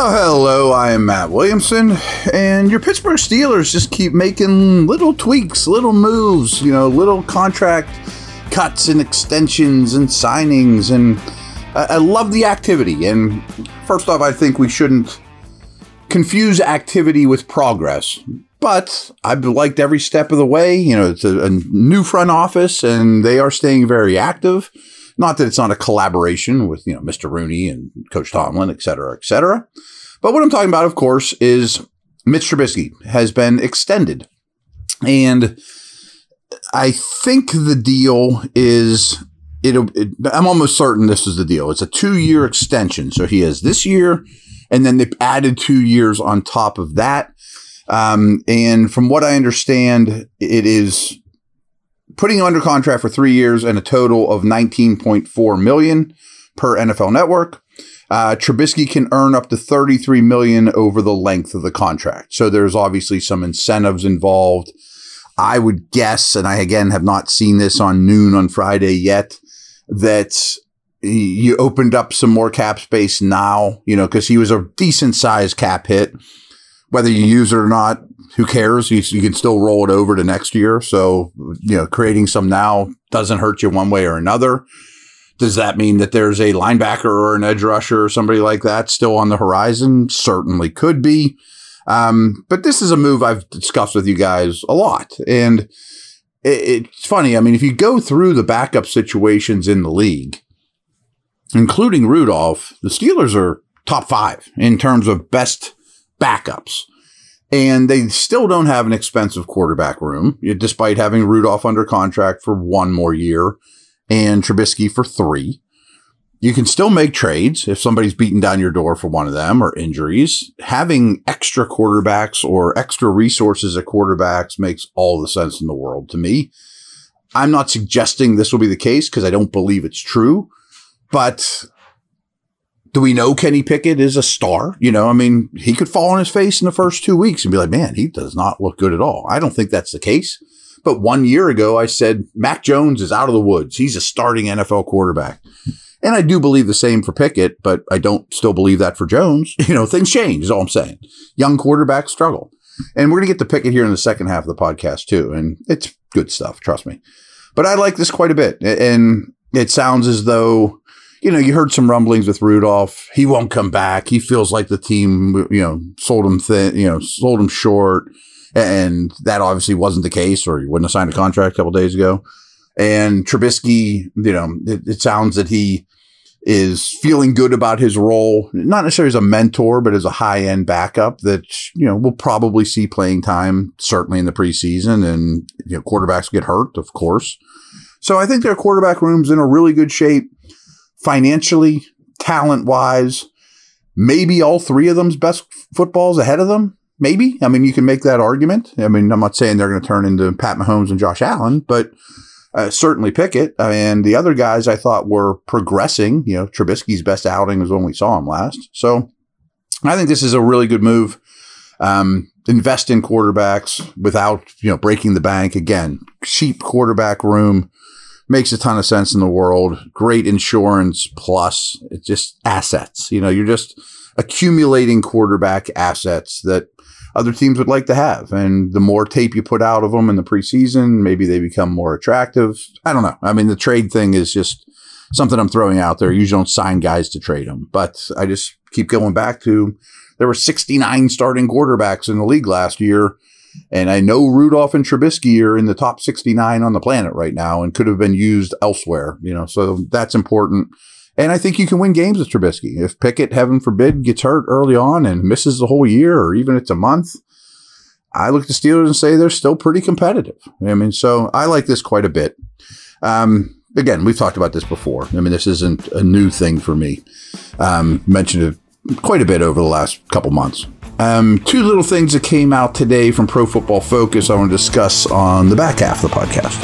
Oh, hello, I am Matt Williamson, and your Pittsburgh Steelers just keep making little tweaks, little moves, you know, little contract cuts and extensions and signings, and I, I love the activity. And first off, I think we shouldn't confuse activity with progress. But I've liked every step of the way. You know, it's a, a new front office, and they are staying very active. Not that it's not a collaboration with, you know, Mr. Rooney and Coach Tomlin, et cetera, et cetera. But what I'm talking about, of course, is Mitch Trubisky has been extended. And I think the deal is it'll, it, I'm almost certain this is the deal. It's a two year extension. So he has this year, and then they've added two years on top of that. Um, and from what I understand, it is putting him under contract for three years and a total of 19.4 million per NFL Network. Uh, Trubisky can earn up to 33 million over the length of the contract. So there's obviously some incentives involved. I would guess, and I again have not seen this on noon on Friday yet, that you opened up some more cap space now, you know, because he was a decent sized cap hit. Whether you use it or not, who cares? You, you, can still roll it over to next year. So, you know, creating some now doesn't hurt you one way or another. Does that mean that there's a linebacker or an edge rusher or somebody like that still on the horizon? Certainly could be. Um, but this is a move I've discussed with you guys a lot. And it, it's funny. I mean, if you go through the backup situations in the league, including Rudolph, the Steelers are top five in terms of best backups. And they still don't have an expensive quarterback room, despite having Rudolph under contract for one more year and Trubisky for three. You can still make trades if somebody's beaten down your door for one of them or injuries. Having extra quarterbacks or extra resources at quarterbacks makes all the sense in the world to me. I'm not suggesting this will be the case because I don't believe it's true, but do we know Kenny Pickett is a star? You know, I mean, he could fall on his face in the first two weeks and be like, man, he does not look good at all. I don't think that's the case. But one year ago, I said Mac Jones is out of the woods. He's a starting NFL quarterback. And I do believe the same for Pickett, but I don't still believe that for Jones. You know, things change, is all I'm saying. Young quarterbacks struggle. And we're going to get to Pickett here in the second half of the podcast, too. And it's good stuff, trust me. But I like this quite a bit. And it sounds as though you know, you heard some rumblings with Rudolph. He won't come back. He feels like the team, you know, sold him thin, you know, sold him short. And that obviously wasn't the case, or he wouldn't have signed a contract a couple days ago. And Trubisky, you know, it, it, sounds that he is feeling good about his role, not necessarily as a mentor, but as a high end backup that, you know, we'll probably see playing time, certainly in the preseason. And, you know, quarterbacks get hurt, of course. So I think their quarterback room's in a really good shape financially, talent wise. Maybe all three of them's best footballs ahead of them. Maybe. I mean, you can make that argument. I mean, I'm not saying they're going to turn into Pat Mahomes and Josh Allen, but uh, certainly Pickett. And the other guys I thought were progressing. You know, Trubisky's best outing was when we saw him last. So I think this is a really good move. Um, invest in quarterbacks without, you know, breaking the bank. Again, cheap quarterback room makes a ton of sense in the world. Great insurance plus it's just assets. You know, you're just accumulating quarterback assets that other teams would like to have. And the more tape you put out of them in the preseason, maybe they become more attractive. I don't know. I mean, the trade thing is just something I'm throwing out there. You usually don't sign guys to trade them, but I just keep going back to there were 69 starting quarterbacks in the league last year and I know Rudolph and Trubisky are in the top 69 on the planet right now and could have been used elsewhere, you know, so that's important. And I think you can win games with Trubisky. If Pickett, heaven forbid, gets hurt early on and misses the whole year or even it's a month, I look at the Steelers and say they're still pretty competitive. I mean, so I like this quite a bit. Um, again, we've talked about this before. I mean, this isn't a new thing for me. Um, mentioned it quite a bit over the last couple months. Um, two little things that came out today from Pro Football Focus I want to discuss on the back half of the podcast.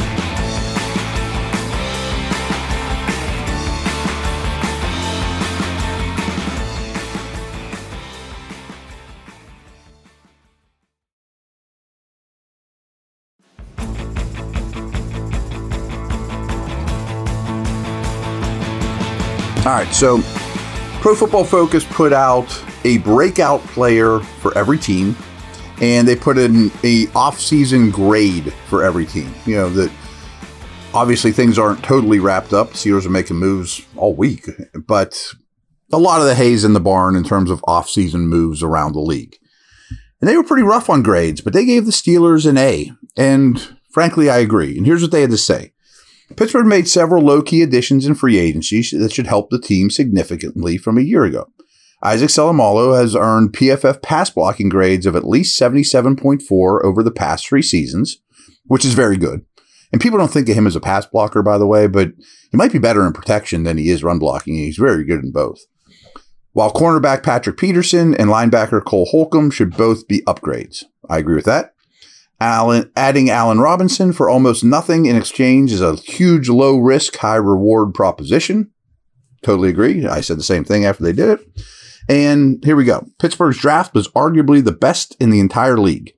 All right, so Pro Football Focus put out a breakout player for every team, and they put in a off-season grade for every team. You know that obviously things aren't totally wrapped up. Steelers are making moves all week, but a lot of the hay's in the barn in terms of off-season moves around the league. And they were pretty rough on grades, but they gave the Steelers an A. And frankly, I agree. And here's what they had to say. Pittsburgh made several low key additions in free agency that should help the team significantly from a year ago. Isaac Seumalo has earned PFF pass blocking grades of at least 77.4 over the past three seasons, which is very good. And people don't think of him as a pass blocker, by the way, but he might be better in protection than he is run blocking. He's very good in both. While cornerback Patrick Peterson and linebacker Cole Holcomb should both be upgrades. I agree with that. Allen, adding Allen Robinson for almost nothing in exchange is a huge low risk, high reward proposition. Totally agree. I said the same thing after they did it. And here we go. Pittsburgh's draft was arguably the best in the entire league.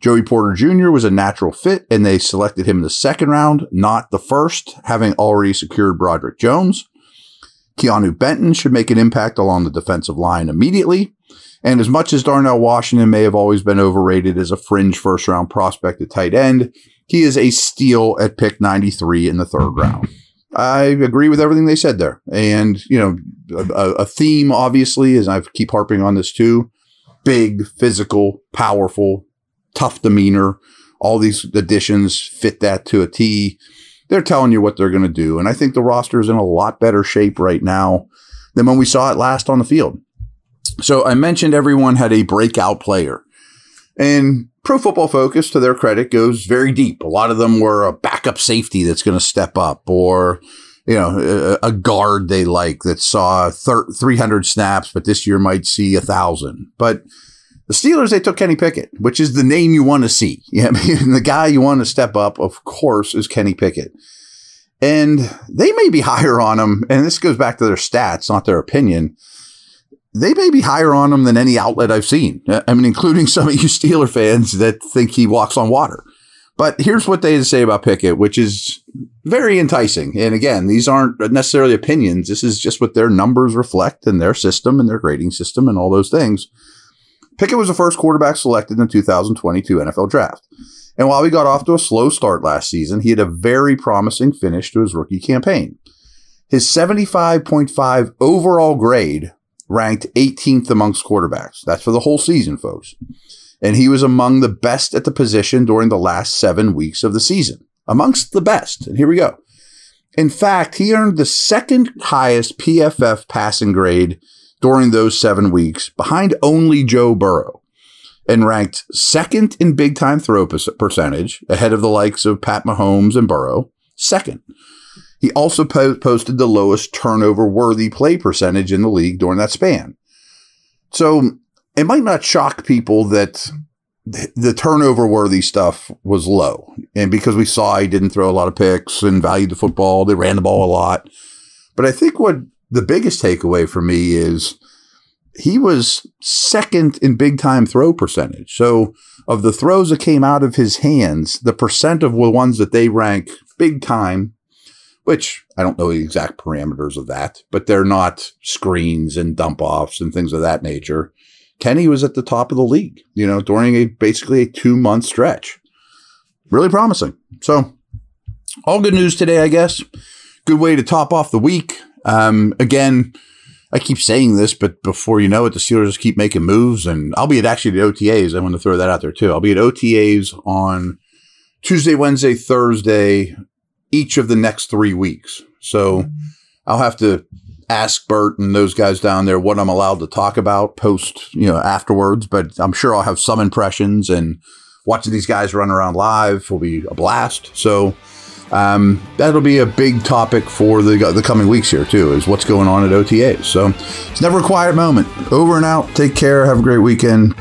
Joey Porter Jr. was a natural fit, and they selected him in the second round, not the first, having already secured Broderick Jones. Keanu Benton should make an impact along the defensive line immediately. And as much as Darnell Washington may have always been overrated as a fringe first round prospect at tight end, he is a steal at pick 93 in the third round. I agree with everything they said there. And, you know, a, a theme, obviously, as I keep harping on this too big, physical, powerful, tough demeanor. All these additions fit that to a T. They're telling you what they're going to do. And I think the roster is in a lot better shape right now than when we saw it last on the field. So I mentioned everyone had a breakout player. And Pro Football Focus, to their credit, goes very deep. A lot of them were a backup safety that's going to step up, or you know, a, a guard they like that saw thir- 300 snaps, but this year might see a thousand. But the Steelers, they took Kenny Pickett, which is the name you want to see. Yeah, I mean, the guy you want to step up, of course, is Kenny Pickett. And they may be higher on him, and this goes back to their stats, not their opinion they may be higher on him than any outlet I've seen. Uh, I mean, including some of you Steeler fans that think he walks on water. But here's what they say about Pickett, which is very enticing. And again, these aren't necessarily opinions. This is just what their numbers reflect and their system and their grading system and all those things. Pickett was the first quarterback selected in the 2022 NFL draft. And while he got off to a slow start last season, he had a very promising finish to his rookie campaign. His 75.5 overall grade ranked 18th amongst quarterbacks. That's for the whole season, folks. And he was among the best at the position during the last seven weeks of the season. Amongst the best. And here we go. In fact, he earned the second highest PFF passing grade during those seven weeks, behind only Joe Burrow, and ranked second in big time throw percentage, ahead of the likes of Pat Mahomes and Burrow. Second. He also po- posted the lowest turnover worthy play percentage in the league during that span. So it might not shock people that the turnover worthy stuff was low. And because we saw he didn't throw a lot of picks and valued the football, they ran the ball a lot. But I think what the biggest takeaway for me is he was second in big time throw percentage. So of the throws that came out of his hands, the percent of the ones that they rank big time which I don't know the exact parameters of that, but they're not screens and dump offs and things of that nature. Kenny was at the top of the league, you know, during a basically a two month stretch. Really promising. So, all good news today, I guess. Good way to top off the week. Um, again, I keep saying this, but before you know it, the Steelers keep making moves, and I'll be at actually the OTAs. I want to throw that out there too. I'll be at OTAs on Tuesday, Wednesday, Thursday each of the next three weeks. So I'll have to ask Bert and those guys down there what I'm allowed to talk about post, you know, afterwards. But I'm sure I'll have some impressions and watching these guys run around live will be a blast. So um, that'll be a big topic for the the coming weeks here too. Is what's going on at OTA. So it's never a quiet moment. Over and out. Take care. Have a great weekend.